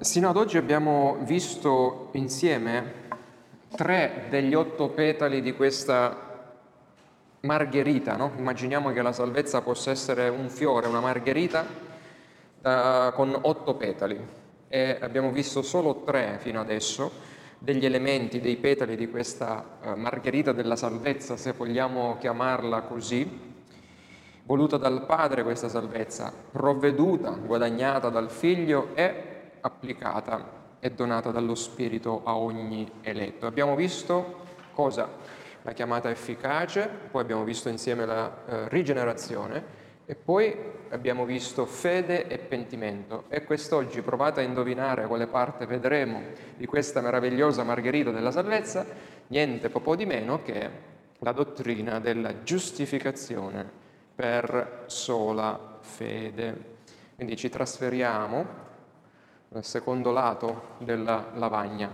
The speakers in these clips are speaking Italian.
sino ad oggi abbiamo visto insieme tre degli otto petali di questa margherita, no? Immaginiamo che la salvezza possa essere un fiore, una margherita uh, con otto petali e abbiamo visto solo tre fino adesso degli elementi, dei petali di questa uh, margherita della salvezza, se vogliamo chiamarla così, voluta dal Padre questa salvezza, provveduta, guadagnata dal Figlio e applicata e donata dallo Spirito a ogni eletto. Abbiamo visto cosa? La chiamata efficace, poi abbiamo visto insieme la eh, rigenerazione e poi abbiamo visto fede e pentimento. E quest'oggi provate a indovinare quale parte vedremo di questa meravigliosa margherita della salvezza, niente po' di meno che la dottrina della giustificazione per sola fede. Quindi ci trasferiamo secondo lato della lavagna.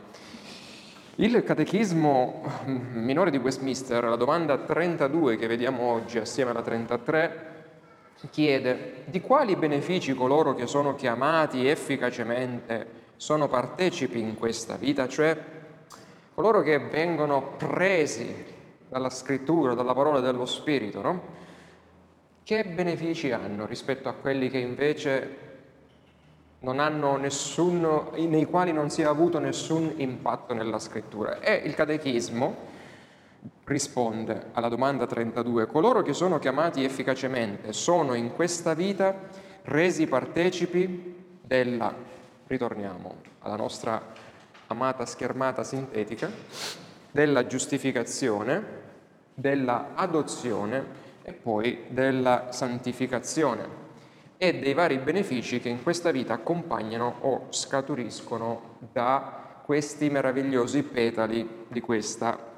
Il catechismo minore di Westminster, la domanda 32 che vediamo oggi assieme alla 33, chiede di quali benefici coloro che sono chiamati efficacemente sono partecipi in questa vita, cioè coloro che vengono presi dalla scrittura, dalla parola dello Spirito, no? Che benefici hanno rispetto a quelli che invece nessun, nei quali non si è avuto nessun impatto nella scrittura. E il catechismo risponde alla domanda 32, coloro che sono chiamati efficacemente sono in questa vita resi partecipi della, ritorniamo alla nostra amata schermata sintetica, della giustificazione, della adozione e poi della santificazione e dei vari benefici che in questa vita accompagnano o scaturiscono da questi meravigliosi petali di questa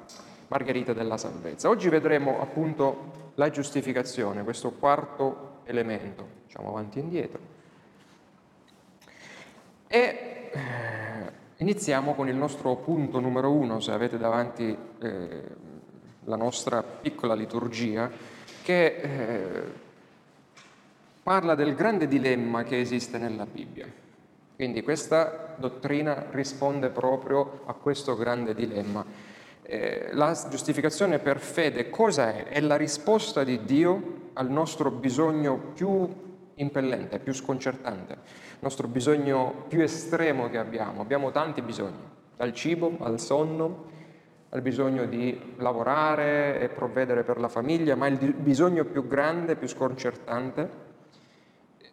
Margherita della salvezza. Oggi vedremo appunto la giustificazione, questo quarto elemento. Facciamo avanti e indietro. E eh, iniziamo con il nostro punto numero uno, se avete davanti eh, la nostra piccola liturgia, che eh, parla del grande dilemma che esiste nella Bibbia. Quindi questa dottrina risponde proprio a questo grande dilemma. Eh, la giustificazione per fede cosa è? È la risposta di Dio al nostro bisogno più impellente, più sconcertante, il nostro bisogno più estremo che abbiamo. Abbiamo tanti bisogni, dal cibo al sonno, al bisogno di lavorare e provvedere per la famiglia, ma il bisogno più grande, più sconcertante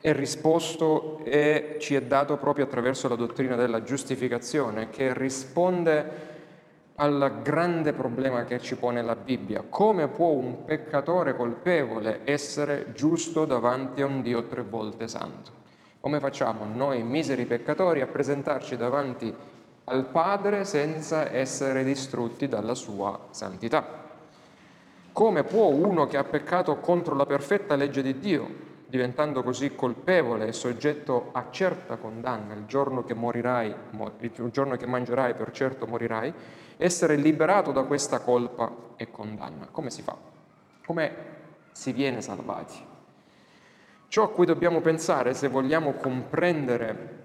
è risposto e ci è dato proprio attraverso la dottrina della giustificazione, che risponde al grande problema che ci pone la Bibbia. Come può un peccatore colpevole essere giusto davanti a un Dio tre volte santo? Come facciamo noi, miseri peccatori, a presentarci davanti al Padre senza essere distrutti dalla sua santità? Come può uno che ha peccato contro la perfetta legge di Dio diventando così colpevole e soggetto a certa condanna il giorno che morirai, il giorno che mangerai per certo morirai, essere liberato da questa colpa e condanna. Come si fa? Come si viene salvati? Ciò a cui dobbiamo pensare se vogliamo comprendere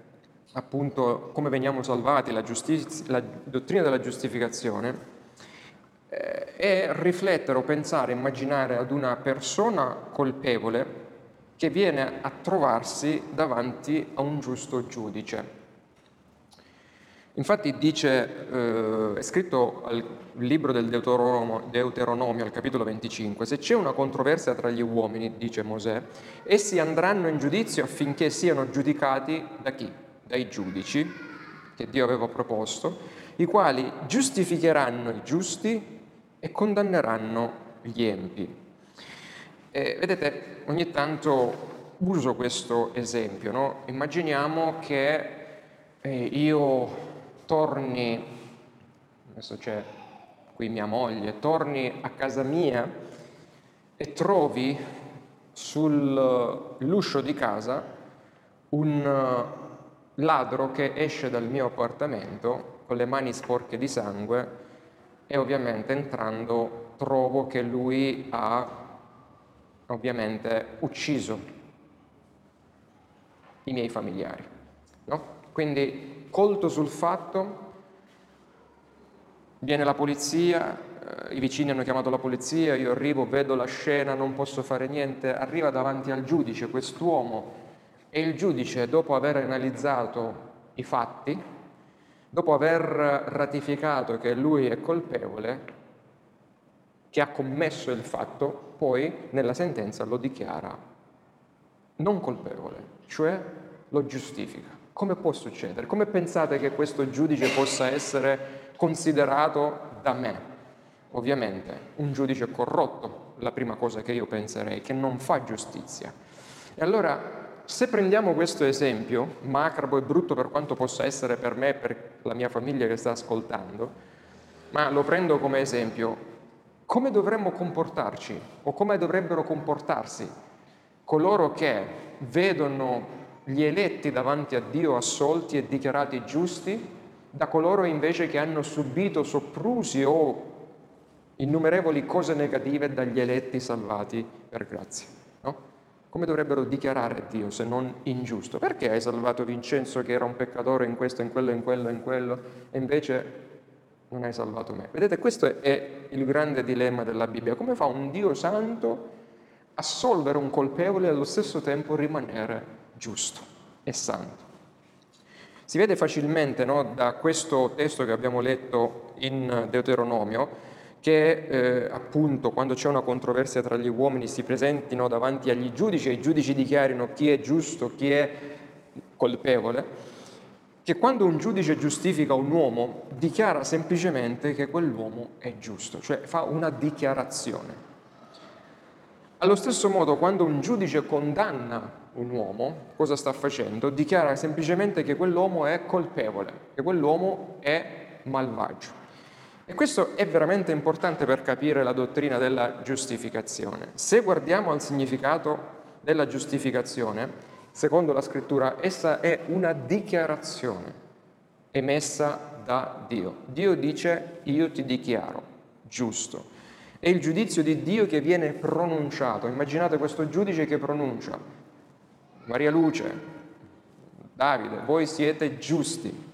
appunto come veniamo salvati, la, giustiz- la dottrina della giustificazione, eh, è riflettere o pensare, immaginare ad una persona colpevole che viene a trovarsi davanti a un giusto giudice. Infatti dice, eh, è scritto al libro del Deuteronomio, Deuteronomio, al capitolo 25, se c'è una controversia tra gli uomini, dice Mosè, essi andranno in giudizio affinché siano giudicati da chi? Dai giudici che Dio aveva proposto, i quali giustificheranno i giusti e condanneranno gli empi. Eh, vedete, ogni tanto uso questo esempio, no? Immaginiamo che eh, io torni, adesso c'è qui mia moglie, torni a casa mia e trovi sull'uscio di casa un ladro che esce dal mio appartamento con le mani sporche di sangue e ovviamente entrando trovo che lui ha ovviamente ucciso i miei familiari. No? Quindi, colto sul fatto, viene la polizia, eh, i vicini hanno chiamato la polizia, io arrivo, vedo la scena, non posso fare niente, arriva davanti al giudice quest'uomo e il giudice, dopo aver analizzato i fatti, dopo aver ratificato che lui è colpevole, che ha commesso il fatto, poi nella sentenza lo dichiara non colpevole, cioè lo giustifica. Come può succedere? Come pensate che questo giudice possa essere considerato da me? Ovviamente un giudice corrotto, la prima cosa che io penserei, che non fa giustizia. E allora se prendiamo questo esempio, macabro e brutto per quanto possa essere per me e per la mia famiglia che sta ascoltando, ma lo prendo come esempio, come dovremmo comportarci o come dovrebbero comportarsi coloro che vedono gli eletti davanti a Dio assolti e dichiarati giusti da coloro invece che hanno subito soprusi o innumerevoli cose negative dagli eletti salvati per grazia. No? Come dovrebbero dichiarare Dio se non ingiusto? Perché hai salvato Vincenzo che era un peccatore in questo, in quello, in quello, in quello, e invece non hai salvato me. Vedete, questo è il grande dilemma della Bibbia. Come fa un Dio santo assolvere un colpevole e allo stesso tempo rimanere giusto e santo? Si vede facilmente no, da questo testo che abbiamo letto in Deuteronomio che eh, appunto quando c'è una controversia tra gli uomini si presentino davanti agli giudici e i giudici dichiarino chi è giusto, chi è colpevole che quando un giudice giustifica un uomo dichiara semplicemente che quell'uomo è giusto, cioè fa una dichiarazione. Allo stesso modo, quando un giudice condanna un uomo, cosa sta facendo? Dichiara semplicemente che quell'uomo è colpevole, che quell'uomo è malvagio. E questo è veramente importante per capire la dottrina della giustificazione. Se guardiamo al significato della giustificazione, Secondo la scrittura, essa è una dichiarazione emessa da Dio. Dio dice io ti dichiaro giusto. È il giudizio di Dio che viene pronunciato. Immaginate questo giudice che pronuncia. Maria Luce, Davide, voi siete giusti.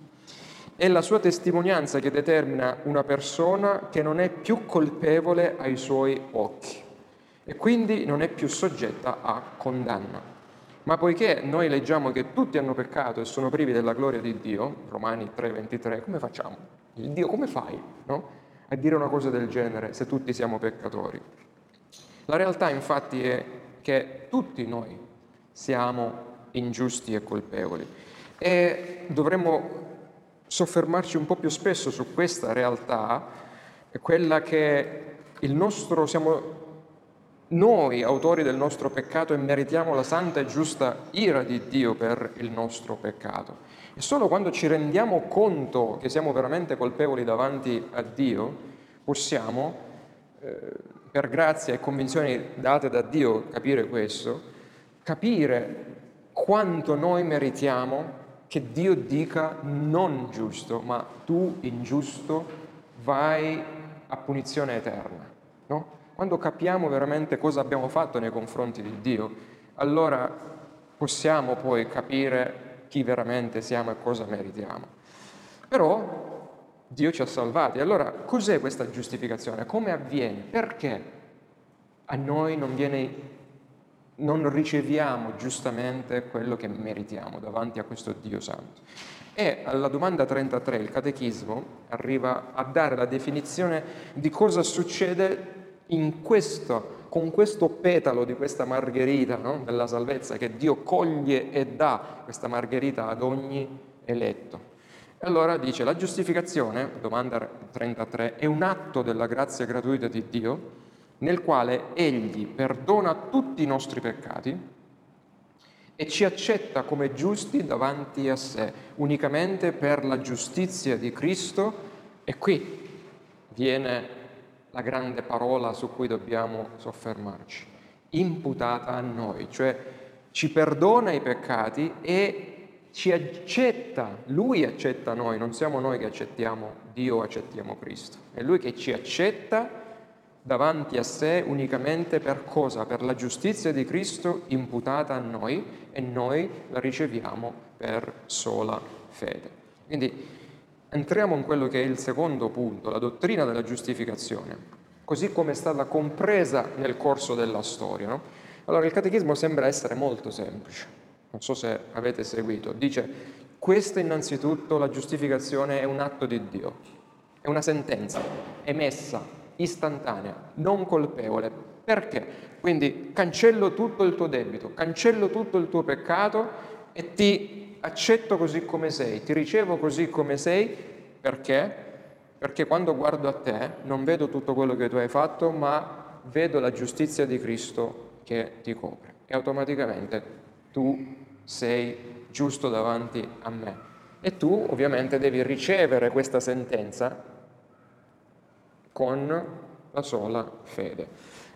È la sua testimonianza che determina una persona che non è più colpevole ai suoi occhi e quindi non è più soggetta a condanna. Ma poiché noi leggiamo che tutti hanno peccato e sono privi della gloria di Dio, Romani 3:23, come facciamo? Il Dio come fai no? a dire una cosa del genere se tutti siamo peccatori? La realtà infatti è che tutti noi siamo ingiusti e colpevoli e dovremmo soffermarci un po' più spesso su questa realtà, quella che il nostro, siamo noi, autori del nostro peccato, e meritiamo la santa e giusta ira di Dio per il nostro peccato. E solo quando ci rendiamo conto che siamo veramente colpevoli davanti a Dio, possiamo, eh, per grazia e convinzioni date da Dio, capire questo, capire quanto noi meritiamo che Dio dica non giusto, ma tu ingiusto vai a punizione eterna. No? Quando capiamo veramente cosa abbiamo fatto nei confronti di Dio, allora possiamo poi capire chi veramente siamo e cosa meritiamo. Però Dio ci ha salvati. Allora cos'è questa giustificazione? Come avviene? Perché a noi non viene non riceviamo giustamente quello che meritiamo davanti a questo Dio Santo. E alla domanda 33 il Catechismo arriva a dare la definizione di cosa succede questo, con questo petalo di questa margherita no? della salvezza che Dio coglie e dà questa margherita ad ogni eletto. E allora dice, la giustificazione, domanda 33, è un atto della grazia gratuita di Dio nel quale Egli perdona tutti i nostri peccati e ci accetta come giusti davanti a sé, unicamente per la giustizia di Cristo. E qui viene la grande parola su cui dobbiamo soffermarci, imputata a noi, cioè ci perdona i peccati e ci accetta, Lui accetta noi, non siamo noi che accettiamo Dio accettiamo Cristo, è Lui che ci accetta davanti a sé unicamente per cosa? Per la giustizia di Cristo imputata a noi e noi la riceviamo per sola fede. Quindi entriamo in quello che è il secondo punto, la dottrina della giustificazione, così come è stata compresa nel corso della storia. No? Allora il catechismo sembra essere molto semplice, non so se avete seguito, dice questa innanzitutto la giustificazione è un atto di Dio, è una sentenza emessa, istantanea, non colpevole. Perché? Quindi cancello tutto il tuo debito, cancello tutto il tuo peccato e ti accetto così come sei, ti ricevo così come sei, perché? Perché quando guardo a te non vedo tutto quello che tu hai fatto, ma vedo la giustizia di Cristo che ti copre. E automaticamente tu sei giusto davanti a me. E tu ovviamente devi ricevere questa sentenza con la sola fede.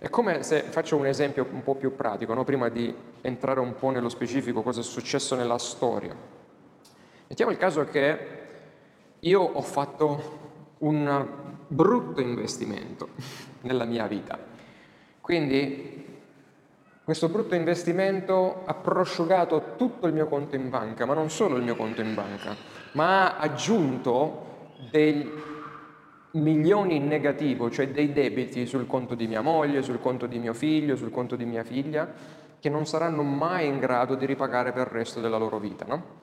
È come se faccio un esempio un po' più pratico, no? prima di entrare un po' nello specifico cosa è successo nella storia. Mettiamo il caso che io ho fatto un brutto investimento nella mia vita. Quindi questo brutto investimento ha prosciugato tutto il mio conto in banca, ma non solo il mio conto in banca, ma ha aggiunto dei milioni in negativo, cioè dei debiti sul conto di mia moglie, sul conto di mio figlio, sul conto di mia figlia, che non saranno mai in grado di ripagare per il resto della loro vita. No?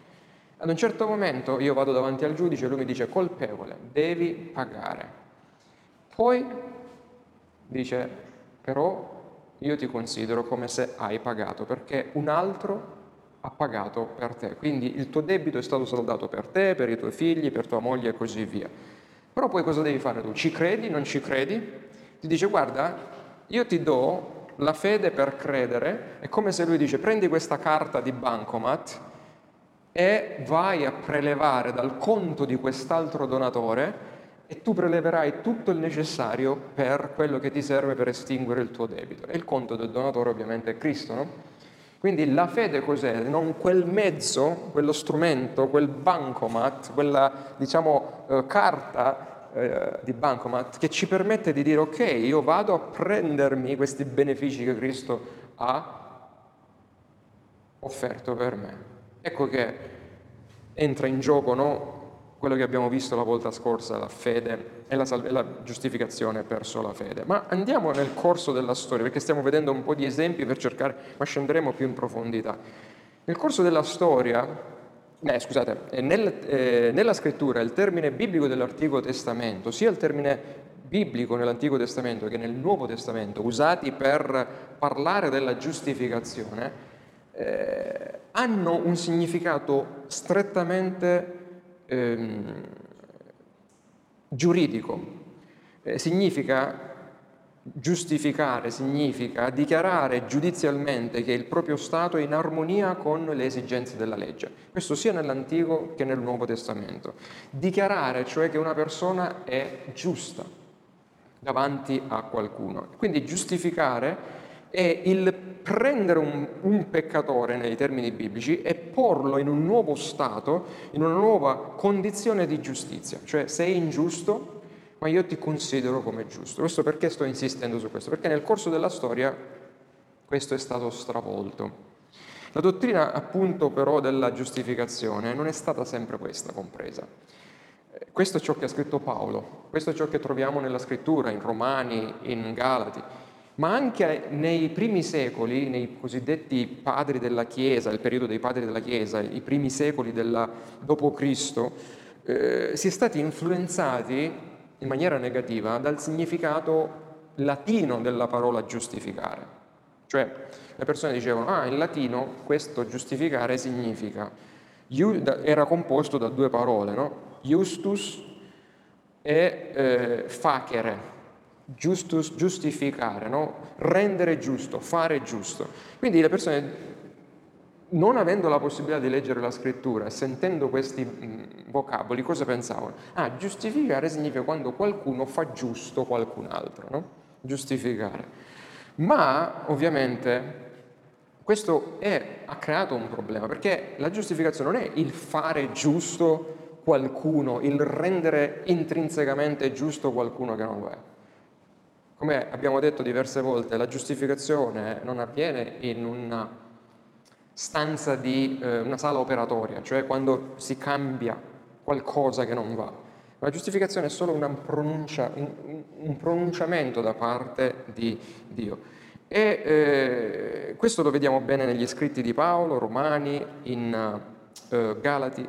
Ad un certo momento io vado davanti al giudice e lui mi dice colpevole, devi pagare. Poi dice però io ti considero come se hai pagato, perché un altro ha pagato per te. Quindi il tuo debito è stato saldato per te, per i tuoi figli, per tua moglie e così via. Però poi cosa devi fare tu? Ci credi? Non ci credi? Ti dice guarda, io ti do la fede per credere, è come se lui dice prendi questa carta di bancomat e vai a prelevare dal conto di quest'altro donatore e tu preleverai tutto il necessario per quello che ti serve per estinguere il tuo debito. E il conto del donatore ovviamente è Cristo, no? Quindi la fede cos'è? Non quel mezzo, quello strumento, quel bancomat, quella diciamo eh, carta eh, di bancomat che ci permette di dire ok, io vado a prendermi questi benefici che Cristo ha offerto per me. Ecco che entra in gioco no? Quello che abbiamo visto la volta scorsa, la fede e la, salve, la, giustificazione per sola fede. Ma andiamo nel corso della storia, perché stiamo vedendo un po' di esempi per cercare, ma scenderemo più in profondità. Nel corso della storia, eh, scusate, nel, eh, nella scrittura il termine biblico dell'Antico Testamento, sia il termine biblico nell'Antico Testamento che nel Nuovo Testamento, usati per parlare della giustificazione, eh, hanno un significato strettamente ehm, giuridico. Eh, significa giustificare, significa dichiarare giudizialmente che il proprio Stato è in armonia con le esigenze della legge. Questo sia nell'Antico che nel Nuovo Testamento. Dichiarare cioè che una persona è giusta davanti a qualcuno. Quindi giustificare è il prendere un, un, peccatore nei termini biblici e porlo in un nuovo stato, in una nuova condizione di giustizia, cioè sei ingiusto, ma io ti considero come giusto. Questo perché sto insistendo su questo? Perché nel corso della storia questo è stato stravolto. La dottrina appunto però della giustificazione non è stata sempre questa compresa. Questo è ciò che ha scritto Paolo, questo è ciò che troviamo nella scrittura, in Romani, in Galati ma anche nei primi secoli, nei cosiddetti padri della Chiesa, il periodo dei padri della Chiesa, i primi secoli della, dopo Cristo, eh, si è stati influenzati in maniera negativa dal significato latino della parola giustificare. Cioè le persone dicevano, ah, in latino questo giustificare significa, era composto da due parole, no? Justus e eh, facere, Justus, giustificare, no? rendere giusto, fare giusto. Quindi le persone, non avendo la possibilità di leggere la scrittura sentendo questi vocaboli, cosa pensavano? Ah, giustificare significa quando qualcuno fa giusto qualcun altro, no? Giustificare. Ma ovviamente questo è, ha creato un problema, perché la giustificazione non è il fare giusto qualcuno, il rendere intrinsecamente giusto qualcuno che non lo è. Come abbiamo detto diverse volte, la giustificazione non avviene in una stanza di eh, una sala operatoria, cioè quando si cambia qualcosa che non va. La giustificazione è solo pronuncia, un, un, pronunciamento da parte di Dio. E eh, questo lo vediamo bene negli scritti di Paolo, Romani, in eh, Galati,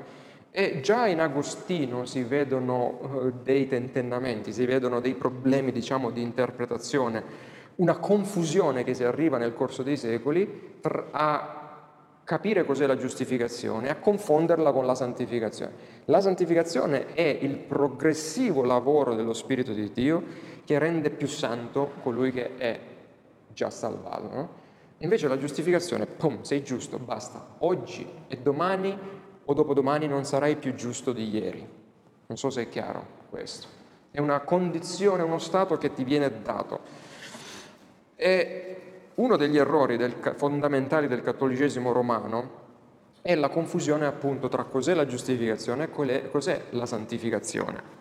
e già in Agostino si vedono eh, dei tentennamenti, si vedono dei problemi, diciamo, di interpretazione, una confusione che si arriva nel corso dei secoli a capire cos'è la giustificazione, a confonderla con la santificazione. La santificazione è il progressivo lavoro dello Spirito di Dio che rende più santo colui che è già salvato. No? Invece la giustificazione, pum, sei giusto, basta. Oggi e domani o dopodomani non sarai più giusto di ieri. Non so se è chiaro questo. È una condizione, uno stato che ti viene dato. E uno degli errori del, fondamentali del cattolicesimo romano è la confusione appunto tra cos'è la giustificazione e cos'è la santificazione.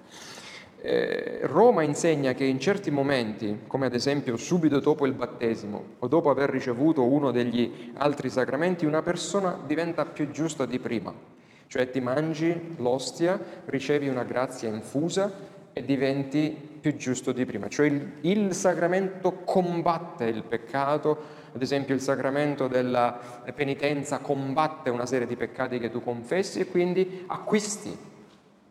Eh, Roma insegna che in certi momenti, come ad esempio subito dopo il battesimo o dopo aver ricevuto uno degli altri sacramenti, una persona diventa più giusta di prima, cioè ti mangi l'ostia, ricevi una grazia infusa e diventi più giusto di prima. Cioè il, il, sacramento combatte il peccato, ad esempio il sacramento della penitenza combatte una serie di peccati che tu confessi e quindi acquisti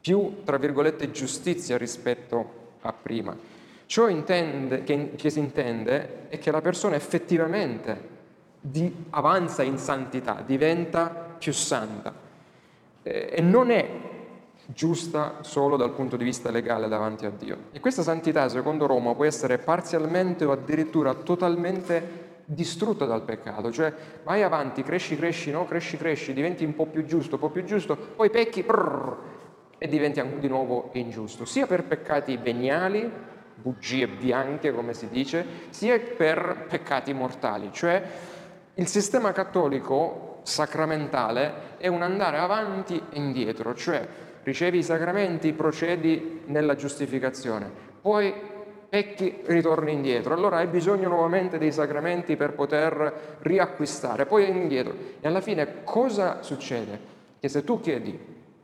più, tra virgolette, giustizia rispetto a prima. Ciò intende, che, che, si intende è che la persona effettivamente di, avanza in santità, diventa più santa. Eh, e non è giusta solo dal punto di vista legale davanti a Dio. E questa santità, secondo Roma, può essere parzialmente o addirittura totalmente distrutta dal peccato, cioè vai avanti, cresci, cresci, no? cresci, cresci, diventi un po' più giusto, un po' più giusto, poi pecchi prrr, e diventi di nuovo ingiusto, sia per peccati veniali, bugie bianche come si dice, sia per peccati mortali, cioè il sistema cattolico sacramentale è un andare avanti e indietro, cioè ricevi i sacramenti, procedi nella giustificazione, poi pecchi, ritorni indietro. Allora hai bisogno nuovamente dei sacramenti per poter riacquistare, poi indietro. E alla fine cosa succede? Che se tu chiedi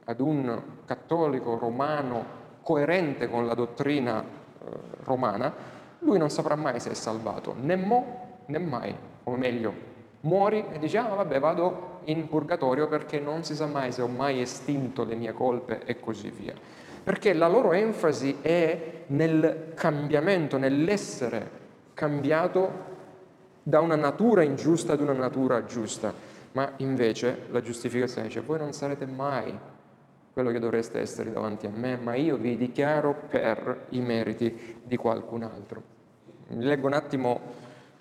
ad un cattolico romano coerente con la dottrina eh, romana, lui non saprà mai se è salvato, né mo né mai, o meglio, muori e dici, ah vabbè, vado in purgatorio perché non si sa mai se ho mai estinto le mie colpe e così via. Perché la loro enfasi è nel cambiamento, nell'essere cambiato da una natura ingiusta ad una natura giusta. Ma invece la giustificazione dice, voi non sarete mai quello che dovreste essere davanti a me, ma io vi dichiaro per i meriti di qualcun altro. Leggo un attimo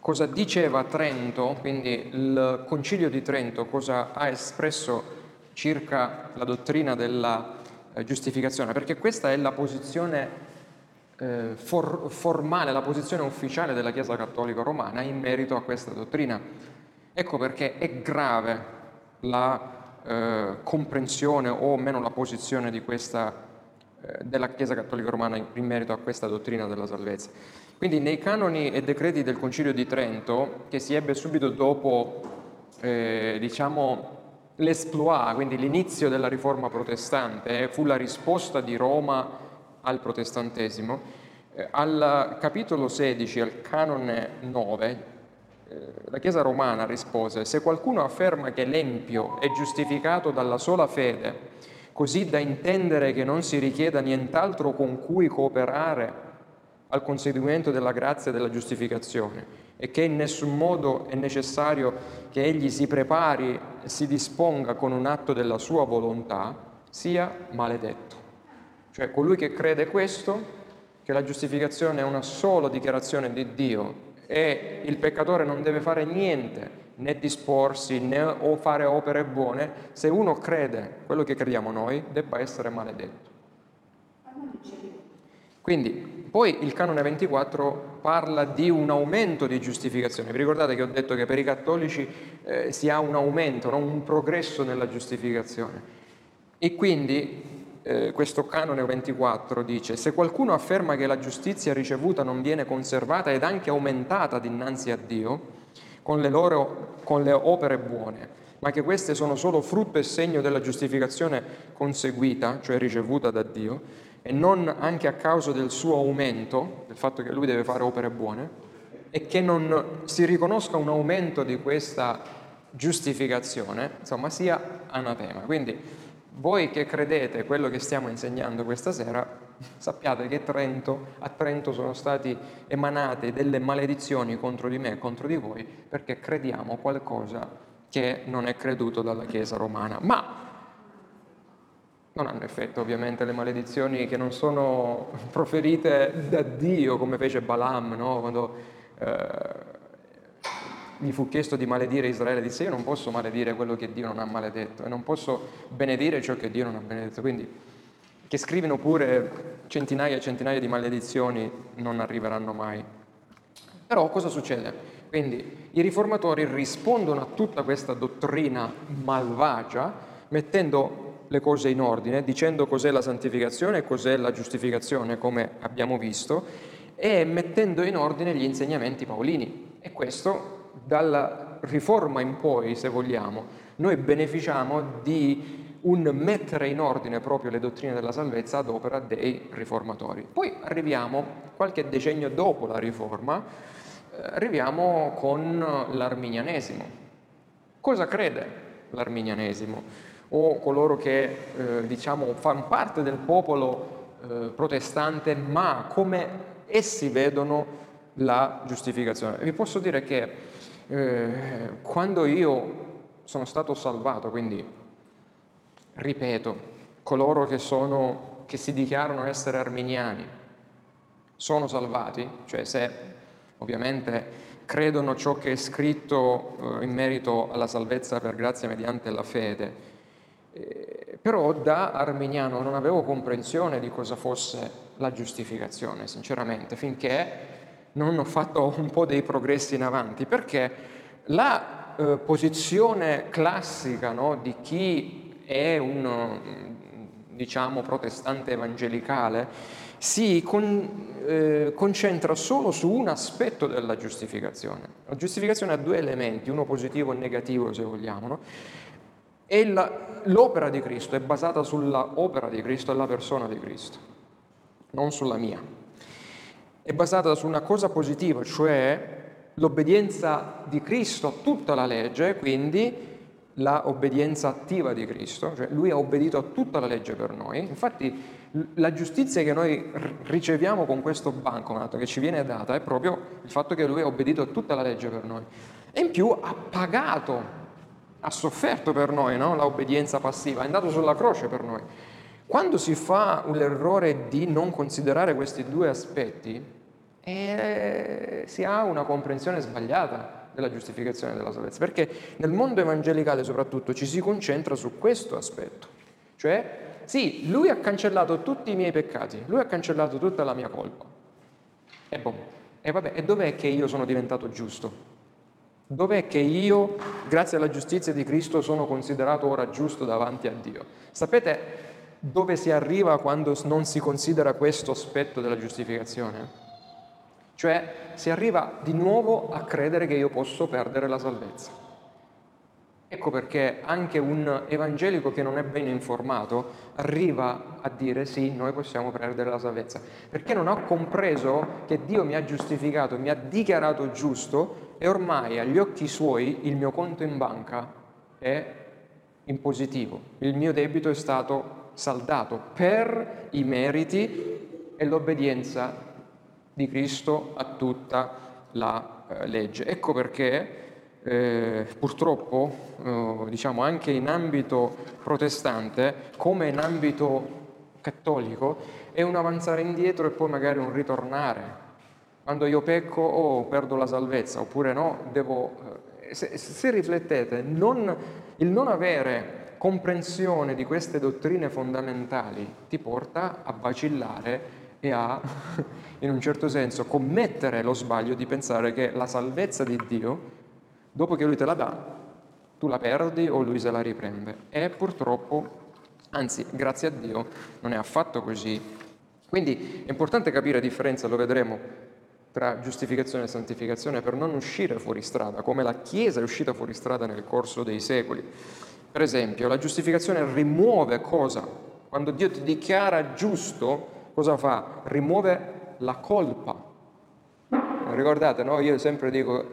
cosa diceva Trento, quindi il Concilio di Trento, cosa ha espresso circa la dottrina della eh, giustificazione, perché questa è la posizione eh, for- formale, la posizione ufficiale della Chiesa Cattolica Romana in merito a questa dottrina. Ecco perché è grave la eh, comprensione o meno la posizione questa, eh, della Chiesa Cattolica Romana in merito a questa dottrina della salvezza. Quindi nei canoni e decreti del Concilio di Trento, che si ebbe subito dopo, eh, diciamo, l'esploit, quindi l'inizio della riforma protestante, fu la risposta di Roma al protestantesimo, eh, al capitolo 16, al canone 9, eh, la Chiesa romana rispose, se qualcuno afferma che l'empio è giustificato dalla sola fede, così da intendere che non si richieda nient'altro con cui cooperare al conseguimento della grazia e della giustificazione e che in nessun modo è necessario che egli si prepari e si disponga con un atto della sua volontà, sia maledetto. Cioè colui che crede questo, che la giustificazione è una sola dichiarazione di Dio e il peccatore non deve fare niente, né disporsi, né o fare opere buone, se uno crede quello che crediamo noi, debba essere maledetto. Quindi poi il canone 24 parla di un aumento di giustificazione. Vi ricordate che ho detto che per i cattolici eh, si ha un aumento, no? un progresso nella giustificazione. E quindi eh, questo canone 24 dice, se qualcuno afferma che la giustizia ricevuta non viene conservata ed anche aumentata dinanzi a Dio con le, loro, con le opere buone, ma che queste sono solo frutto e segno della giustificazione conseguita, cioè ricevuta da Dio, e non anche a causa del suo aumento, del fatto che lui deve fare opere buone, e che non si riconosca un aumento di questa giustificazione, insomma, sia anatema. Quindi voi che credete quello che stiamo insegnando questa sera, sappiate che Trento, a Trento sono state emanate delle maledizioni contro di me e contro di voi perché crediamo qualcosa che non è creduto dalla Chiesa romana. Ma non hanno effetto ovviamente le maledizioni che non sono proferite da Dio come fece Balaam, no? quando eh, gli fu chiesto di maledire Israele, disse io non posso maledire quello che Dio non ha maledetto e non posso benedire ciò che Dio non ha benedetto. Quindi che scrivono pure centinaia e centinaia di maledizioni non arriveranno mai. Però cosa succede? Quindi i riformatori rispondono a tutta questa dottrina malvagia mettendo le cose in ordine, dicendo cos'è la santificazione e cos'è la giustificazione, come abbiamo visto, e mettendo in ordine gli insegnamenti paolini. E questo dalla riforma in poi, se vogliamo, noi beneficiamo di un mettere in ordine proprio le dottrine della salvezza ad opera dei riformatori. Poi arriviamo, qualche decennio dopo la riforma, eh, arriviamo con l'arminianesimo. Cosa crede l'arminianesimo? O coloro che eh, diciamo fanno parte del popolo eh, protestante, ma come essi vedono la giustificazione. Vi posso dire che eh, quando io sono stato salvato, quindi ripeto, coloro che, sono, che si dichiarano essere arminiani sono salvati, cioè se ovviamente credono ciò che è scritto eh, in merito alla salvezza per grazia mediante la fede, eh, però da arminiano non avevo comprensione di cosa fosse la giustificazione, sinceramente, finché non ho fatto un po' dei progressi in avanti, perché la eh, posizione classica no, di chi è un diciamo protestante evangelicale si con, eh, concentra solo su un aspetto della giustificazione. La giustificazione ha due elementi, uno positivo e negativo se vogliamo, no? E la, l'opera di Cristo è basata sull'opera di Cristo e la persona di Cristo non sulla mia. È basata su una cosa positiva, cioè l'obbedienza di Cristo a tutta la legge, quindi l'obbedienza attiva di Cristo, cioè lui ha obbedito a tutta la legge per noi. Infatti la giustizia che noi riceviamo con questo bancomat che ci viene data è proprio il fatto che lui ha obbedito a tutta la legge per noi. E in più ha pagato, ha sofferto per noi no? l'obbedienza passiva, è andato sulla croce per noi. Quando si fa l'errore di non considerare questi due aspetti, eh, si ha una comprensione sbagliata della giustificazione della salvezza, perché nel mondo evangelicale soprattutto ci si concentra su questo aspetto, cioè sì, lui ha cancellato tutti i miei peccati, lui ha cancellato tutta la mia colpa. E boh, e vabbè, e dov'è che io sono diventato giusto? Dov'è che io, grazie alla giustizia di Cristo, sono considerato ora giusto davanti a Dio? Sapete, dove si arriva quando non si considera questo aspetto della giustificazione? Cioè si arriva di nuovo a credere che io posso perdere la salvezza. Ecco perché anche un evangelico che non è ben informato arriva a dire sì, noi possiamo perdere la salvezza, perché non ha compreso che Dio mi ha giustificato, mi ha dichiarato giusto e ormai agli occhi suoi il mio conto in banca è in positivo, il mio debito è stato saldato per i meriti e l'obbedienza di Cristo a tutta la eh, legge. Ecco perché eh, purtroppo, eh, diciamo anche in ambito protestante, come in ambito cattolico, è un avanzare indietro e poi magari un ritornare. Quando io pecco, oh, perdo la salvezza, oppure no, devo... Eh, se, se riflettete, non, il non avere comprensione di queste dottrine fondamentali ti porta a vacillare e a, in un certo senso, commettere lo sbaglio di pensare che la salvezza di Dio, dopo che Lui te la dà, tu la perdi o Lui se la riprende. E purtroppo, anzi, grazie a Dio, non è affatto così. Quindi è importante capire la differenza, lo vedremo, tra giustificazione e santificazione per non uscire fuori strada, come la Chiesa è uscita fuori strada nel corso dei secoli. Per esempio, la giustificazione rimuove cosa? Quando Dio ti dichiara giusto, cosa fa? Rimuove la colpa. Ricordate, no? Io sempre dico,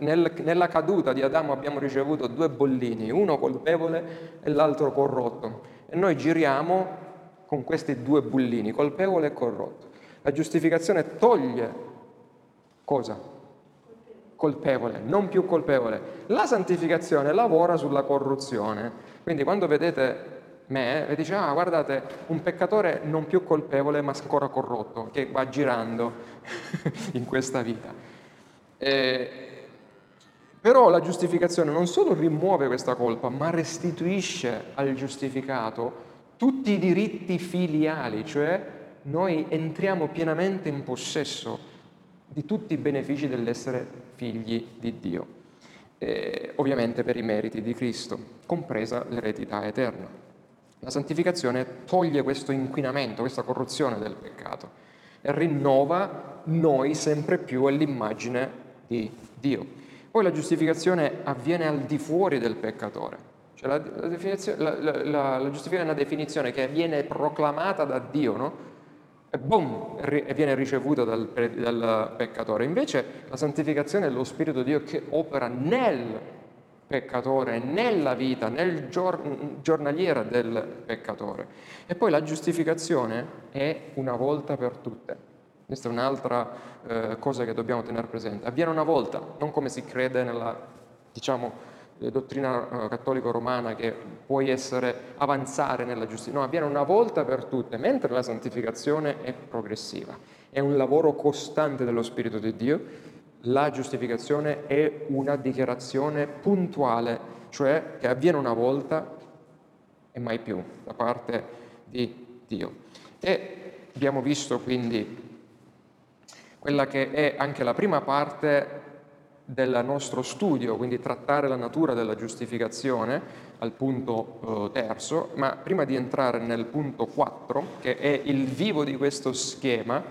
nel, nella caduta di Adamo abbiamo ricevuto due bollini, uno colpevole e l'altro corrotto. E noi giriamo con questi due bullini, colpevole e corrotto. La giustificazione toglie cosa? Colpevole, non più colpevole. La santificazione lavora sulla corruzione. Quindi quando vedete me e dice, ah guardate, un peccatore non più colpevole ma ancora corrotto, che va girando in questa vita. E, però la giustificazione non solo rimuove questa colpa, ma restituisce al giustificato tutti i diritti filiali, cioè noi entriamo pienamente in possesso di tutti i benefici dell'essere figli di Dio, eh, ovviamente per i meriti di Cristo, compresa l'eredità eterna. La santificazione toglie questo inquinamento, questa corruzione del peccato e rinnova noi sempre più all'immagine di Dio. Poi la giustificazione avviene al di fuori del peccatore. Cioè la, la, la, la, giustificazione è una definizione che viene proclamata da Dio, no? E boom, viene ricevuta dal, dal peccatore. Invece la santificazione è lo Spirito di Dio che opera nel peccatore, nella vita, nel gior- giornaliera del peccatore. E poi la giustificazione è una volta per tutte. Questa è un'altra eh, cosa che dobbiamo tenere presente. Avviene una volta, non come si crede nella, diciamo, dottrina eh, cattolico-romana che puoi essere, avanzare nella giustizia. No, avviene una volta per tutte, mentre la santificazione è progressiva. È un lavoro costante dello Spirito di Dio la giustificazione è una dichiarazione puntuale, cioè che avviene una volta e mai più da parte di Dio. E abbiamo visto quindi quella che è anche la prima parte del nostro studio, quindi trattare la natura della giustificazione al punto eh, terzo, ma prima di entrare nel punto 4, che è il vivo di questo schema,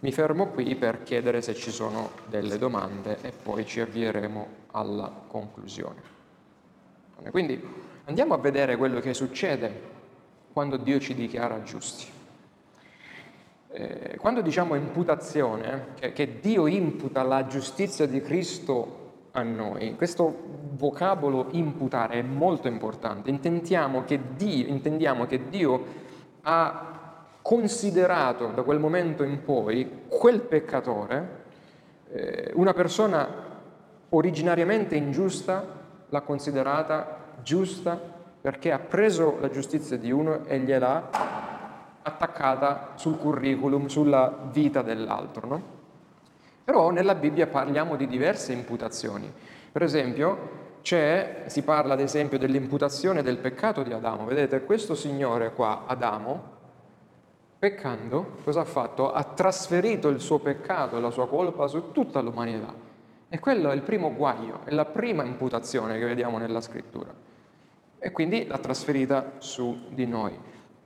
mi fermo qui per chiedere se ci sono delle domande e poi ci avvieremo alla conclusione. Quindi andiamo a vedere quello che succede quando Dio ci dichiara giusti. Eh, quando diciamo imputazione, che, che Dio imputa la giustizia di Cristo a noi, questo vocabolo imputare è molto importante. Intendiamo che Dio, intendiamo che Dio ha considerato da quel momento in poi quel peccatore, eh, una persona originariamente ingiusta, l'ha considerata giusta perché ha preso la giustizia di uno e gliel'ha attaccata sul curriculum, sulla vita dell'altro. No? Però nella Bibbia parliamo di diverse imputazioni. Per esempio, si parla ad esempio dell'imputazione del peccato di Adamo. Vedete, questo signore qua, Adamo, Peccando, cosa ha fatto? Ha trasferito il suo peccato e la sua colpa su tutta l'umanità. E quello è il primo guaio, è la prima imputazione che vediamo nella scrittura. E quindi l'ha trasferita su di noi.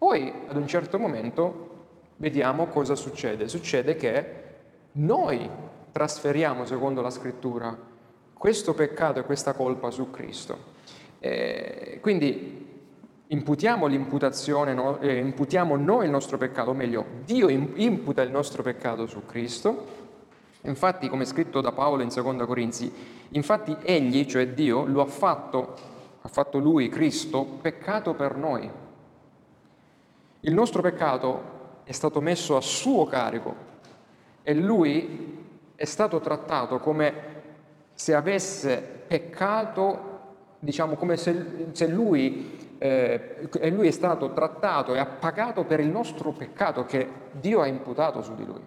Poi, ad un certo momento, vediamo cosa succede. Succede che noi trasferiamo, secondo la scrittura, questo peccato e questa colpa su Cristo. E quindi imputiamo l'imputazione, no? eh, imputiamo noi il nostro peccato, o meglio, Dio imputa il nostro peccato su Cristo. Infatti, come scritto da Paolo in 2 Corinzi, infatti egli, cioè Dio, lo ha fatto, ha fatto lui, Cristo, peccato per noi. Il nostro peccato è stato messo a suo carico e lui è stato trattato come se avesse peccato, diciamo come se, se lui eh, lui è stato trattato e ha pagato per il nostro peccato che Dio ha imputato su di lui.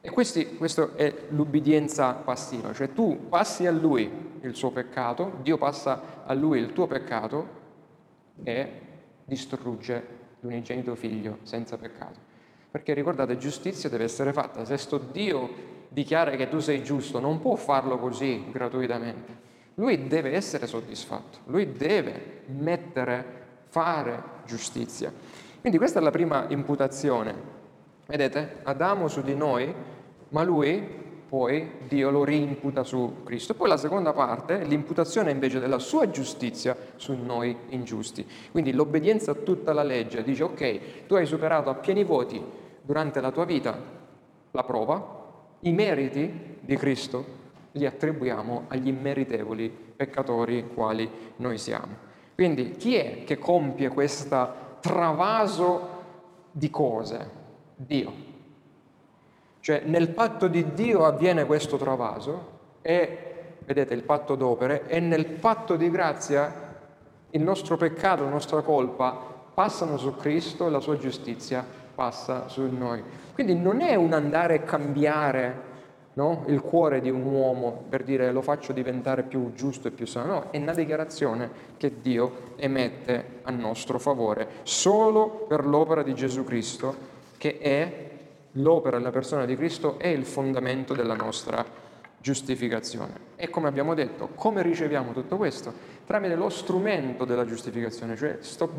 E questi, questa è l'ubbidienza passiva, cioè tu passi a lui il suo peccato, Dio passa a lui il tuo peccato e distrugge l'unigenito figlio senza peccato. Perché ricordate, giustizia deve essere fatta. Se sto Dio dichiara che tu sei giusto, non può farlo così gratuitamente. Lui deve essere soddisfatto, lui deve mettere, fare giustizia. Quindi questa è la prima imputazione. Vedete, Adamo su di noi, ma lui poi Dio lo rimputa su Cristo. Poi la seconda parte l'imputazione invece della sua giustizia su noi ingiusti. Quindi l'obbedienza a tutta la legge dice ok, tu hai superato a pieni voti durante la tua vita la prova, i meriti di Cristo li attribuiamo agli immeritevoli peccatori quali noi siamo. Quindi chi è che compie questo travaso di cose? Dio. Cioè nel patto di Dio avviene questo travaso e, vedete, il patto d'opere, e nel patto di grazia il nostro peccato, la nostra colpa passano su Cristo e la sua giustizia passa su noi. Quindi non è un andare a cambiare no? il cuore di un uomo per dire lo faccio diventare più giusto e più sano, no, è una dichiarazione che Dio emette a nostro favore, solo per l'opera di Gesù Cristo, che è l'opera della persona di Cristo, è il fondamento della nostra giustificazione. E come abbiamo detto, come riceviamo tutto questo? Tramite lo strumento della giustificazione, cioè sto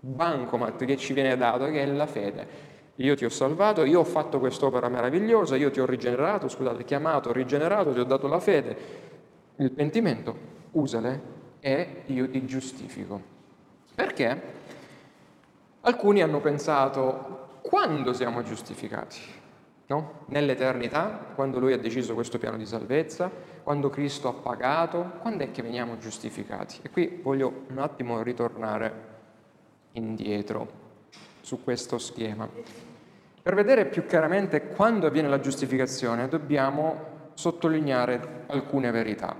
bancomat che ci viene dato, che è la fede. Io ti ho salvato, io ho fatto quest'opera meravigliosa, io ti ho rigenerato, scusate, chiamato, rigenerato, ti ho dato la fede, il pentimento, usale e io ti giustifico. Perché? Alcuni hanno pensato, quando siamo giustificati? No? Nell'eternità, quando Lui ha deciso questo piano di salvezza, quando Cristo ha pagato, quando è che veniamo giustificati? E qui voglio un attimo ritornare indietro su questo schema. Per vedere più chiaramente quando avviene la giustificazione dobbiamo sottolineare alcune verità.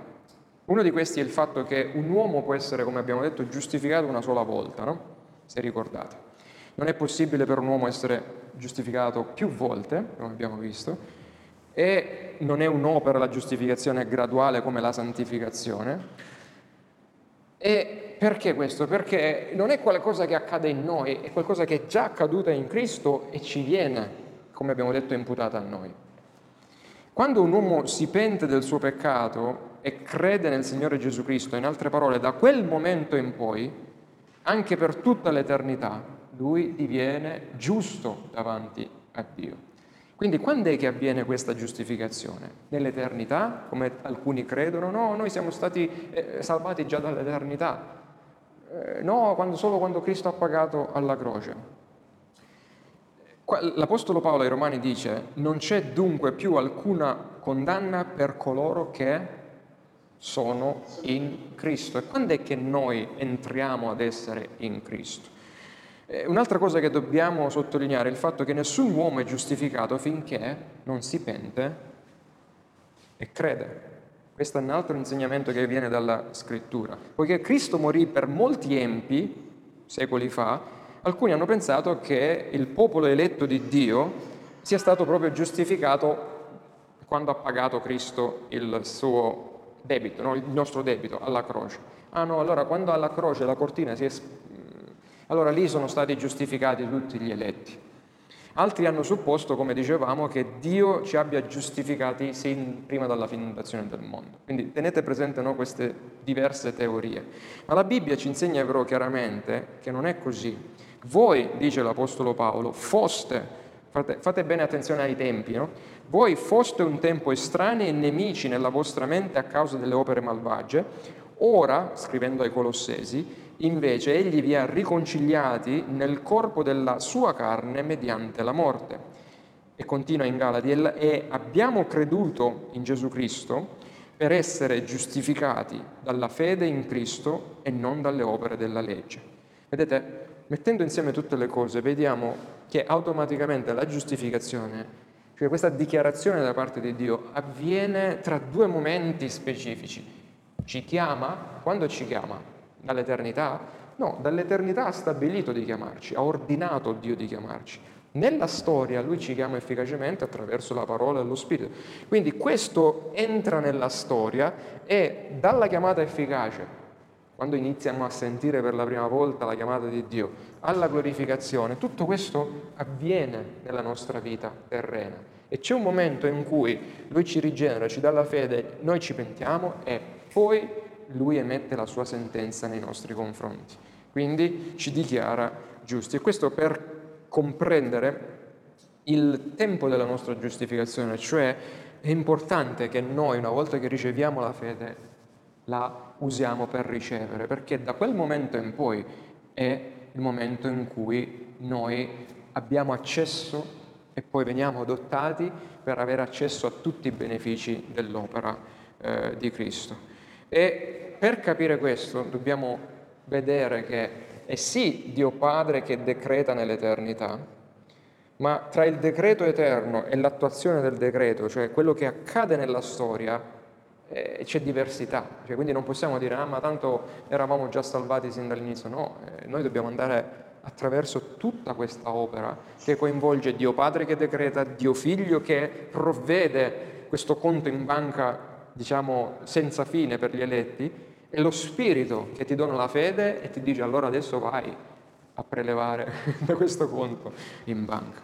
Uno di questi è il fatto che un uomo può essere, come abbiamo detto, giustificato una sola volta, no? Se ricordate. Non è possibile per un uomo essere giustificato più volte, come abbiamo visto, e non è un'opera la giustificazione graduale come la santificazione. E perché questo? Perché non è qualcosa che accade in noi, è qualcosa che è già accaduta in Cristo e ci viene, come abbiamo detto, imputata a noi. Quando un uomo si pente del suo peccato e crede nel Signore Gesù Cristo, in altre parole, da quel momento in poi, anche per tutta l'eternità, lui diviene giusto davanti a Dio. Quindi quando è che avviene questa giustificazione? Nell'eternità, come alcuni credono? No, noi siamo stati eh, salvati già dall'eternità. Eh, no, quando, solo quando Cristo ha pagato alla croce. L'Apostolo Paolo ai Romani dice, non c'è dunque più alcuna condanna per coloro che sono in Cristo. E quando è che noi entriamo ad essere in Cristo? Eh, un'altra cosa che dobbiamo sottolineare è il fatto che nessun uomo è giustificato finché non si pente e crede. Questo è un altro insegnamento che viene dalla scrittura. Poiché Cristo morì per molti empi, secoli fa, alcuni hanno pensato che il popolo eletto di Dio sia stato proprio giustificato quando ha pagato Cristo il suo debito, no? il nostro debito alla croce. Ah no, allora quando alla croce la cortina si è... allora lì sono stati giustificati tutti gli eletti. Altri hanno supposto, come dicevamo, che Dio ci abbia giustificati sin prima della fondazione del mondo. Quindi tenete presente no, queste diverse teorie. Ma la Bibbia ci insegna però chiaramente che non è così. Voi, dice l'Apostolo Paolo, foste, fate, fate bene attenzione ai tempi, no? voi foste un tempo estranei e nemici nella vostra mente a causa delle opere malvagie, ora, scrivendo ai Colossesi, Invece egli vi ha riconciliati nel corpo della sua carne mediante la morte. E continua in Galati, e abbiamo creduto in Gesù Cristo per essere giustificati dalla fede in Cristo e non dalle opere della legge. Vedete, mettendo insieme tutte le cose, vediamo che automaticamente la giustificazione, cioè questa dichiarazione da parte di Dio, avviene tra due momenti specifici. Ci chiama, quando ci chiama? Dall'eternità? No, dall'eternità ha stabilito di chiamarci, ha ordinato Dio di chiamarci. Nella storia lui ci chiama efficacemente attraverso la parola e lo Spirito. Quindi questo entra nella storia e dalla chiamata efficace, quando iniziamo a sentire per la prima volta la chiamata di Dio, alla glorificazione, tutto questo avviene nella nostra vita terrena. E c'è un momento in cui lui ci rigenera, ci dà la fede, noi ci pentiamo e poi lui emette la sua sentenza nei nostri confronti. Quindi ci dichiara giusti. E questo per comprendere il tempo della nostra giustificazione, cioè è importante che noi, una volta che riceviamo la fede, la usiamo per ricevere, perché da quel momento in poi è il momento in cui noi abbiamo accesso e poi veniamo adottati per avere accesso a tutti i benefici dell'opera eh, di Cristo. E per capire questo dobbiamo vedere che è sì Dio Padre che decreta nell'eternità, ma tra il decreto eterno e l'attuazione del decreto, cioè quello che accade nella storia, eh, c'è diversità. Cioè, quindi non possiamo dire, ah ma tanto eravamo già salvati sin dall'inizio. No, eh, noi dobbiamo andare attraverso tutta questa opera che coinvolge Dio Padre che decreta, Dio Figlio che provvede questo conto in banca, diciamo, senza fine per gli eletti, e lo Spirito che ti dona la fede e ti dice allora adesso vai a prelevare da questo conto in banca.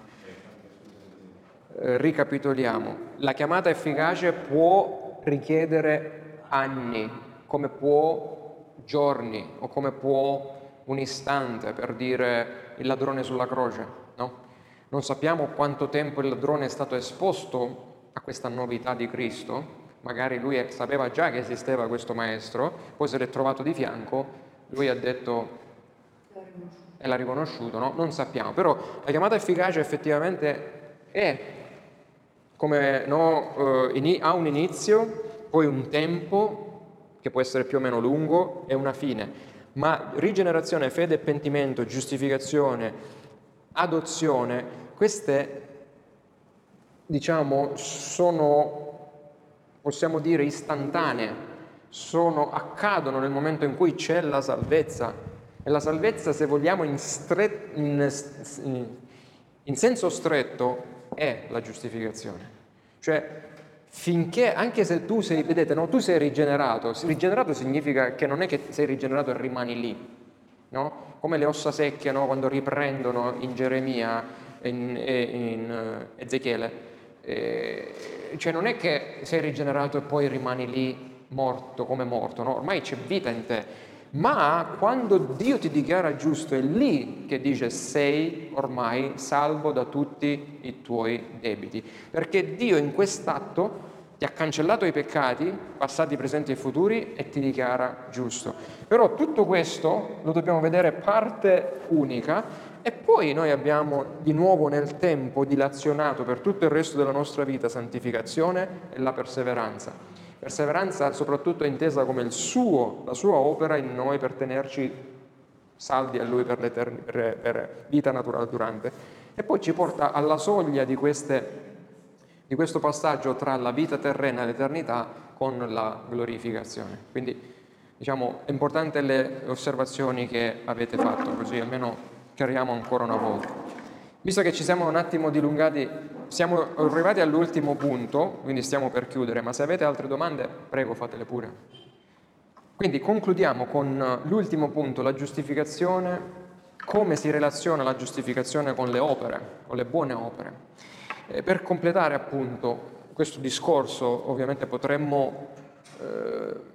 Ricapitoliamo, la chiamata efficace può richiedere anni, come può giorni o come può un istante per dire il ladrone sulla croce, no? Non sappiamo quanto tempo il ladrone è stato esposto a questa novità di Cristo, magari lui sapeva già che esisteva questo maestro, poi se l'è trovato di fianco, lui ha detto e l'ha riconosciuto, no? Non sappiamo, però la chiamata efficace effettivamente è come no, eh, ha un inizio, poi un tempo che può essere più o meno lungo e una fine ma rigenerazione, fede e pentimento, giustificazione, adozione, queste diciamo sono, possiamo dire, istantanee, sono, accadono nel momento in cui c'è la salvezza. E la salvezza, se vogliamo, in, stre- in, in senso stretto, è la giustificazione. Cioè, finché, anche se tu sei, vedete, no, tu sei rigenerato, rigenerato significa che non è che sei rigenerato e rimani lì, no? come le ossa secche no, quando riprendono in Geremia e in, in, uh, Ezechiele, eh, cioè non è che sei rigenerato e poi rimani lì morto come morto, no? ormai c'è vita in te, ma quando Dio ti dichiara giusto è lì che dice sei ormai salvo da tutti i tuoi debiti, perché Dio in quest'atto ti ha cancellato i peccati, passati, presenti e futuri, e ti dichiara giusto. Però tutto questo lo dobbiamo vedere parte unica e poi noi abbiamo di nuovo nel tempo dilazionato per tutto il resto della nostra vita santificazione e la perseveranza. Perseveranza soprattutto intesa come suo, la sua opera in noi per tenerci saldi a Lui per, per, per vita naturale durante. E poi ci porta alla soglia di, queste, di questo passaggio tra la vita terrena e l'eternità con la glorificazione. Quindi diciamo, è importante le osservazioni che avete fatto, così almeno chiariamo ancora una volta. Visto che ci siamo un attimo dilungati, siamo arrivati all'ultimo punto, quindi stiamo per chiudere, ma se avete altre domande, prego fatele pure. Quindi concludiamo con l'ultimo punto, la giustificazione, come si relaziona la giustificazione con le opere, con le buone opere. E per completare appunto questo discorso, ovviamente potremmo eh,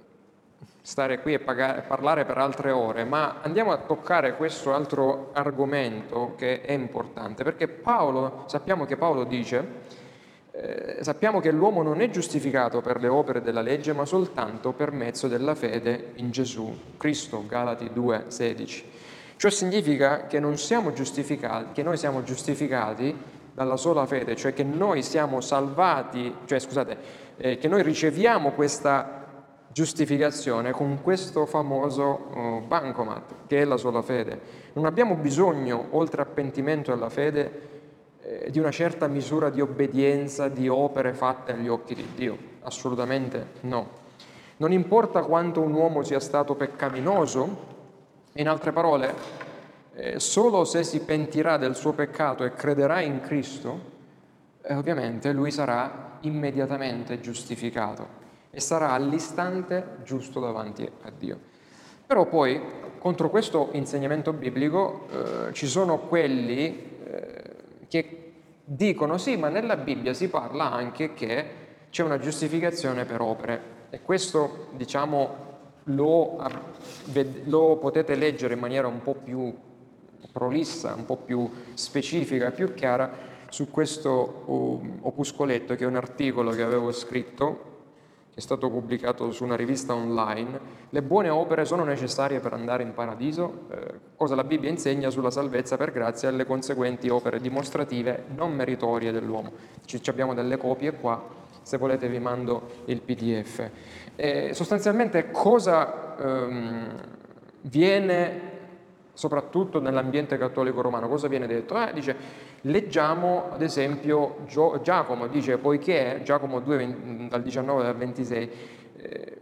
stare qui e pagare, parlare per altre ore, ma andiamo a toccare questo altro argomento che è importante, perché Paolo, sappiamo che Paolo dice, eh, sappiamo che l'uomo non è giustificato per le opere della legge, ma soltanto per mezzo della fede in Gesù, Cristo, Galati 2, 16. Ciò significa che, che noi siamo giustificati dalla sola fede, cioè che noi siamo salvati, cioè scusate, eh, che noi riceviamo questa giustificazione con questo famoso uh, bancomat, che è la sola fede. Non abbiamo bisogno, oltre a pentimento alla fede, eh, di una certa misura di obbedienza, di opere fatte agli occhi di Dio. Assolutamente no. Non importa quanto un uomo sia stato peccaminoso, in altre parole, eh, solo se si pentirà del suo peccato e crederà in Cristo, eh, ovviamente lui sarà immediatamente giustificato e sarà all'istante giusto davanti a Dio. Però poi contro questo insegnamento biblico eh, ci sono quelli eh, che dicono sì, ma nella Bibbia si parla anche che c'è una giustificazione per opere e questo diciamo lo, lo potete leggere in maniera un po' più prolissa, un po' più specifica, più chiara su questo um, opuscoletto, che è un articolo che avevo scritto, è stato pubblicato su una rivista online. Le buone opere sono necessarie per andare in paradiso? Eh, cosa la Bibbia insegna sulla salvezza per grazia e le conseguenti opere dimostrative non meritorie dell'uomo. Ci, abbiamo delle copie qua, se volete vi mando il PDF. Eh, sostanzialmente cosa ehm, viene soprattutto nell'ambiente cattolico romano, cosa viene detto? Eh, dice, leggiamo ad esempio Giacomo, dice, poiché, Giacomo 2, dal 19 al 26, eh,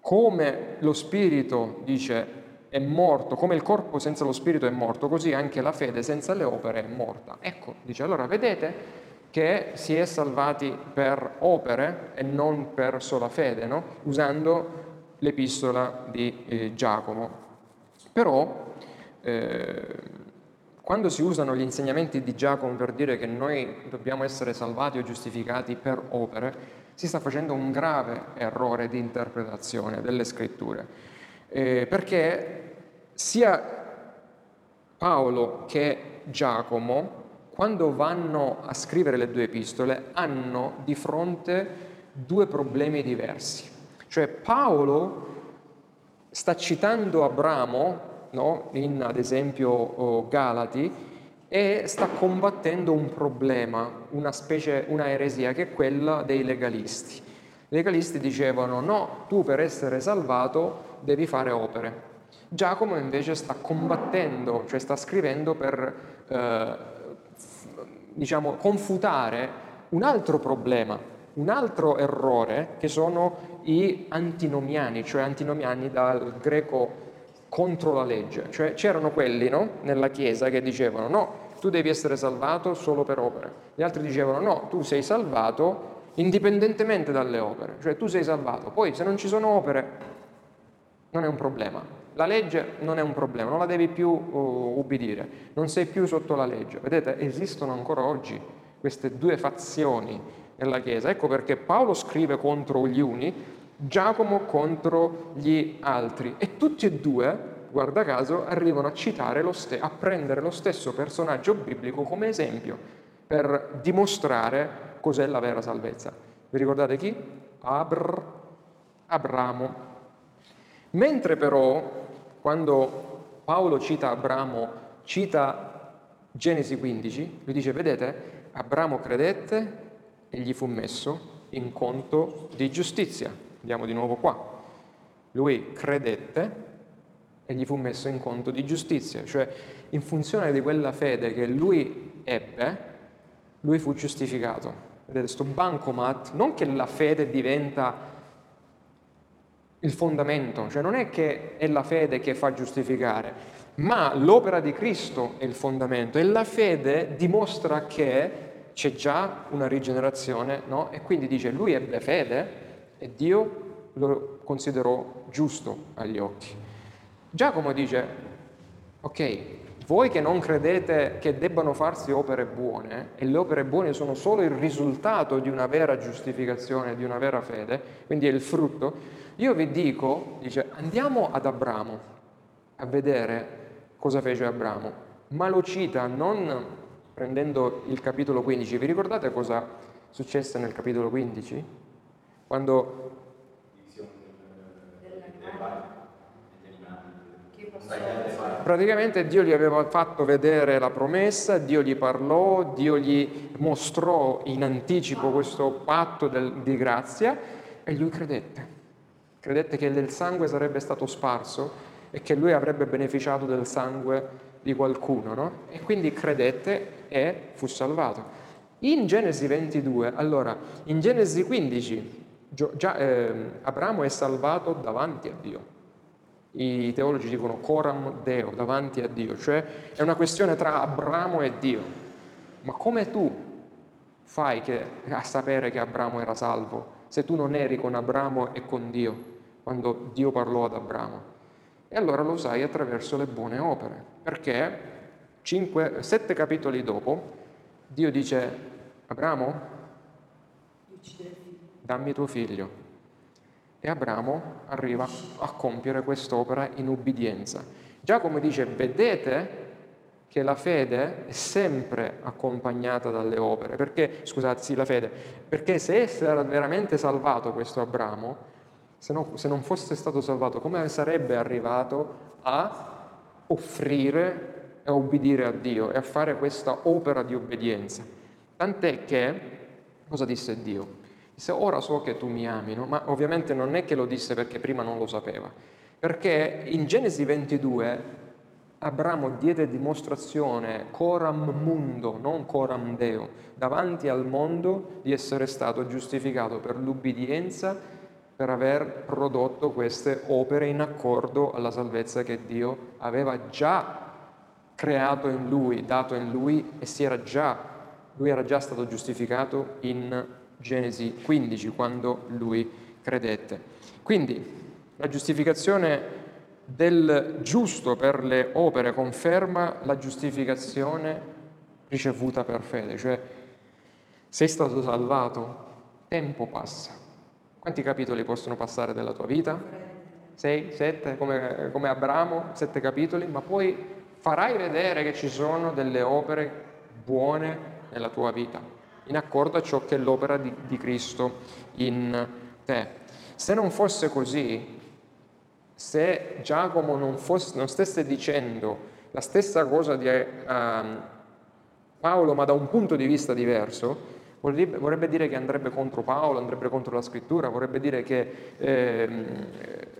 come lo spirito, dice, è morto, come il corpo senza lo spirito è morto, così anche la fede senza le opere è morta. Ecco, dice, allora vedete che si è salvati per opere e non per sola fede, no? usando l'epistola di eh, Giacomo. Però eh, quando si usano gli insegnamenti di Giacomo per dire che noi dobbiamo essere salvati o giustificati per opere, si sta facendo un grave errore di interpretazione delle scritture, eh, perché sia Paolo che Giacomo, quando vanno a scrivere le due epistole, hanno di fronte due problemi diversi. Cioè Paolo sta citando Abramo no? in ad esempio Galati, e sta combattendo un problema, una specie, una eresia che è quella dei legalisti. I legalisti dicevano no, tu per essere salvato devi fare opere. Giacomo invece sta combattendo, cioè sta scrivendo per eh, diciamo, confutare un altro problema, un altro errore che sono i antinomiani, cioè antinomiani dal greco contro la legge, cioè c'erano quelli no, nella Chiesa che dicevano no, tu devi essere salvato solo per opere, gli altri dicevano no, tu sei salvato indipendentemente dalle opere, cioè tu sei salvato, poi se non ci sono opere non è un problema, la legge non è un problema, non la devi più uh, ubbidire, non sei più sotto la legge, vedete esistono ancora oggi queste due fazioni nella Chiesa, ecco perché Paolo scrive contro gli uni Giacomo contro gli altri e tutti e due, guarda caso, arrivano a citare lo ste- a prendere lo stesso personaggio biblico come esempio per dimostrare cos'è la vera salvezza. Vi ricordate chi? Abr, Abramo. Mentre però, quando Paolo cita Abramo, cita Genesi 15, lui dice, vedete, Abramo credette e gli fu messo in conto di giustizia. Andiamo di nuovo qua. Lui credette e gli fu messo in conto di giustizia, cioè in funzione di quella fede che lui ebbe, lui fu giustificato. Vedete, questo bancomat, non che la fede diventa il fondamento, cioè non è che è la fede che fa giustificare, ma l'opera di Cristo è il fondamento e la fede dimostra che c'è già una rigenerazione, no? E quindi dice, lui ebbe fede, e Dio lo considerò giusto agli occhi. Giacomo dice, ok, voi che non credete che debbano farsi opere buone, e le opere buone sono solo il risultato di una vera giustificazione, di una vera fede, quindi è il frutto, io vi dico, dice, andiamo ad Abramo a vedere cosa fece Abramo, ma lo cita non prendendo il capitolo 15, vi ricordate cosa successe nel capitolo 15? Quando praticamente Dio gli aveva fatto vedere la promessa, Dio gli parlò, Dio gli mostrò in anticipo questo patto del, di grazia e lui credette. Credette che del sangue sarebbe stato sparso e che lui avrebbe beneficiato del sangue di qualcuno, no? E quindi credette e fu salvato. In Genesi 22, allora, in Genesi 15 Già, eh, Abramo è salvato davanti a Dio. I teologi dicono coram Deo, davanti a Dio, cioè è una questione tra Abramo e Dio. Ma come tu fai che, a sapere che Abramo era salvo se tu non eri con Abramo e con Dio quando Dio parlò ad Abramo? E allora lo sai attraverso le buone opere, perché cinque, sette capitoli dopo Dio dice Abramo, dammi tuo figlio. E Abramo arriva a compiere quest'opera in ubbidienza. Giacomo dice, vedete che la fede è sempre accompagnata dalle opere, perché, scusate, sì, la fede, perché se era veramente salvato questo Abramo, se, no, se non fosse stato salvato, come sarebbe arrivato a offrire e a obbedire a Dio e a fare questa opera di obbedienza? Tant'è che, cosa disse Dio? Disse, ora so che tu mi ami, no? ma ovviamente non è che lo disse perché prima non lo sapeva, perché in Genesi 22 Abramo diede dimostrazione coram mundo, non coram Deo, davanti al mondo di essere stato giustificato per l'ubbidienza, per aver prodotto queste opere in accordo alla salvezza che Dio aveva già creato in lui, dato in lui e era già, lui era già stato giustificato in Genesi 15 quando lui credette. Quindi la giustificazione del giusto per le opere conferma la giustificazione ricevuta per fede, cioè sei stato salvato, tempo passa. Quanti capitoli possono passare della tua vita? Sei, sette, come, come Abramo, sette capitoli, ma poi farai vedere che ci sono delle opere buone nella tua vita, in accordo a ciò che è l'opera di, di Cristo in te. Se non fosse così, se Giacomo non, fosse, non stesse dicendo la stessa cosa di uh, Paolo, ma da un punto di vista diverso, vorrebbe, vorrebbe, dire che andrebbe contro Paolo, andrebbe contro la scrittura, vorrebbe dire che eh,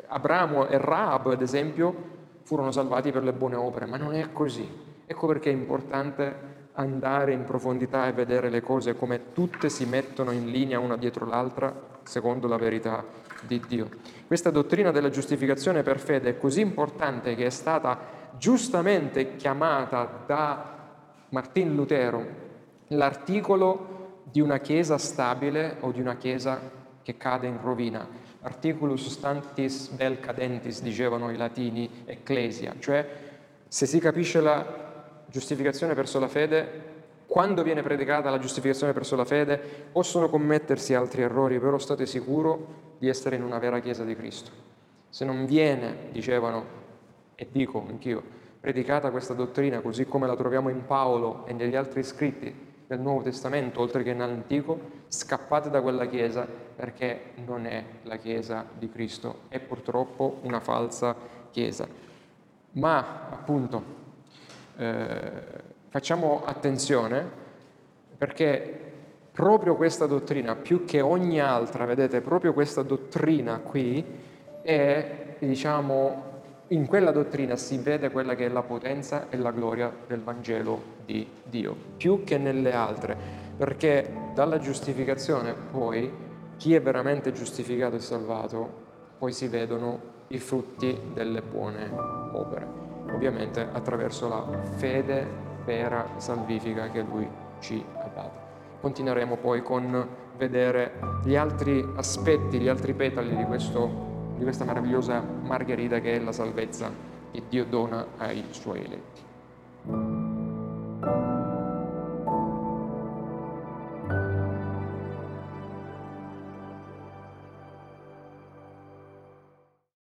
Abramo e Raab, ad esempio, furono salvati per le buone opere, ma non è così. Ecco perché è importante andare in profondità e vedere le cose come tutte si mettono in linea una dietro l'altra secondo la verità di Dio. Questa dottrina della giustificazione per fede è così importante che è stata giustamente chiamata da Martin Lutero l'articolo di una chiesa stabile o di una chiesa che cade in rovina. Articulus stantis vel cadentis, dicevano i latini, ecclesia, cioè se si capisce la giustificazione verso la fede, quando viene predicata la giustificazione verso la fede, possono commettersi altri errori, però state sicuro di essere in una vera Chiesa di Cristo. Se non viene, dicevano, e dico anch'io, predicata questa dottrina così come la troviamo in Paolo e negli altri scritti del Nuovo Testamento, oltre che nell'Antico, scappate da quella Chiesa perché non è la Chiesa di Cristo, è purtroppo una falsa Chiesa. Ma appunto eh, facciamo attenzione perché proprio questa dottrina, più che ogni altra, vedete, proprio questa dottrina qui è, diciamo, in quella dottrina si vede quella che è la potenza e la gloria del Vangelo di Dio, più che nelle altre, perché dalla giustificazione poi chi è veramente giustificato e salvato, poi si vedono i frutti delle buone opere, ovviamente attraverso la fede vera salvifica che Lui ci ha dato. Continueremo poi con vedere gli altri aspetti, gli altri petali di, questo, di questa meravigliosa margherita che è la salvezza che Dio dona ai Suoi eletti.